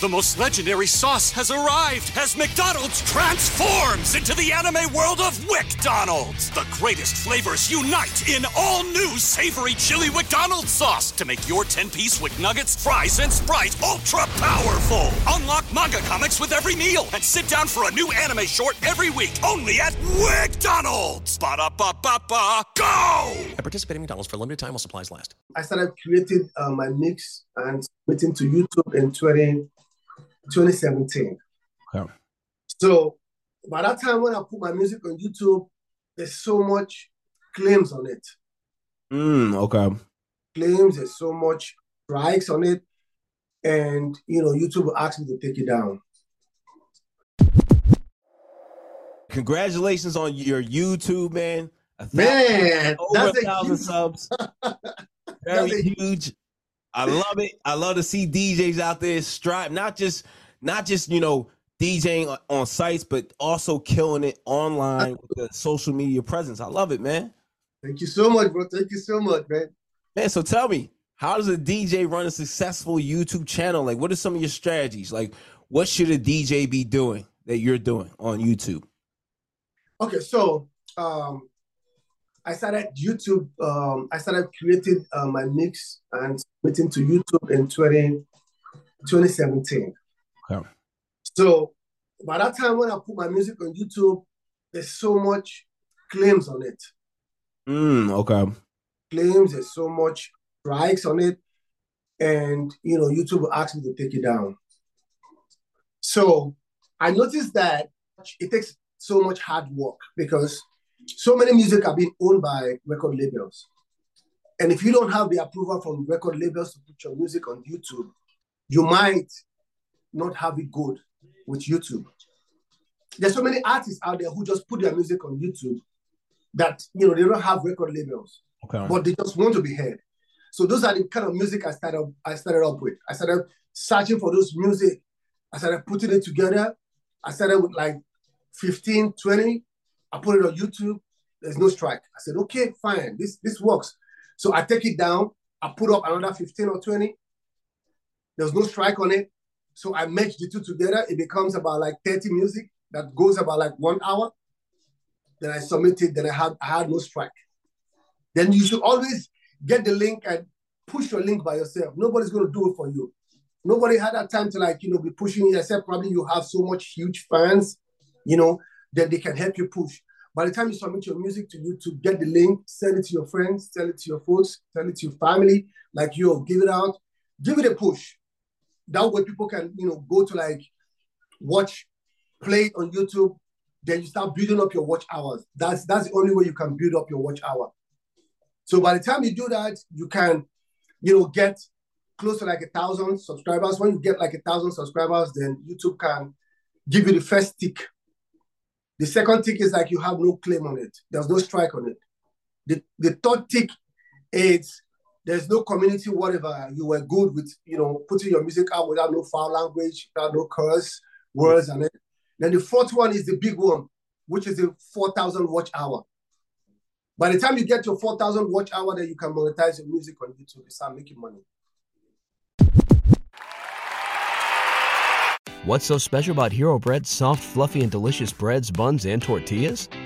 The most legendary sauce has arrived as McDonald's transforms into the anime world of WickDonald's. The greatest flavors unite in all new savory chili McDonald's sauce to make your 10-piece Wick Nuggets, fries, and Sprite ultra powerful. Unlock manga comics with every meal and sit down for a new anime short every week only at WickDonald's. Ba-da-ba-ba-ba, go! At participating McDonald's for a limited time while supplies last. I started creating uh, my mix and submitting to YouTube in 20, 2017. Okay. So by that time, when I put my music on YouTube, there's so much claims on it. Mm, okay. Claims, there's so much strikes on it. And, you know, YouTube will ask me to take it down. Congratulations on your YouTube, man. Man, over that's a thousand huge- subs. Very a- huge. I love it. I love to see DJs out there strive, not just not just you know DJing on- sites, but also killing it online with the social media presence. I love it, man. Thank you so much, bro. Thank you so much, man. Man, so tell me, how does a DJ run a successful YouTube channel? Like, what are some of your strategies? Like, what should a DJ be doing that you're doing on YouTube? Okay, so um, I started YouTube. Um, I started creating uh, my mix and submitting to YouTube in 20, 2017. Okay. So by that time, when I put my music on YouTube, there's so much claims on it. Mm, okay. Claims, there's so much strikes on it, and you know, YouTube will ask me to take it down. So I noticed that it takes so much hard work because so many music are being owned by record labels. And if you don't have the approval from record labels to put your music on YouTube, you might not have it good with YouTube. There's so many artists out there who just put their music on YouTube that you know they don't have record labels, Okay. but they just want to be heard. So those are the kind of music I started I started up with. I started searching for those music. I started putting it together. I started with like 15, 20. I put it on YouTube. There's no strike. I said, okay, fine. This this works. So I take it down. I put up another 15 or 20. There's no strike on it. So I merge the two together. It becomes about like 30 music that goes about like one hour. Then I submit it. Then I had I had no strike. Then you should always get the link and push your link by yourself. Nobody's going to do it for you. Nobody had that time to like you know be pushing it probably you have so much huge fans, you know, that they can help you push. By the time you submit your music to YouTube, get the link, send it to your friends, send it to your folks, send it to your family. Like yo, give it out, give it a push. That way people can you know go to like watch, play on YouTube. Then you start building up your watch hours. That's that's the only way you can build up your watch hour. So by the time you do that, you can, you know, get close to like a thousand subscribers. When you get like a thousand subscribers, then YouTube can give you the first tick. The second tick is like you have no claim on it. There's no strike on it. The, the third tick is there's no community, whatever. You were good with, you know, putting your music out without no foul language, without no curse words and it. Then the fourth one is the big one, which is the 4,000 watch hour. By the time you get your 4,000 watch hour, then you can monetize your music on YouTube and start making money. What's so special about Hero Bread's soft, fluffy, and delicious breads, buns, and tortillas?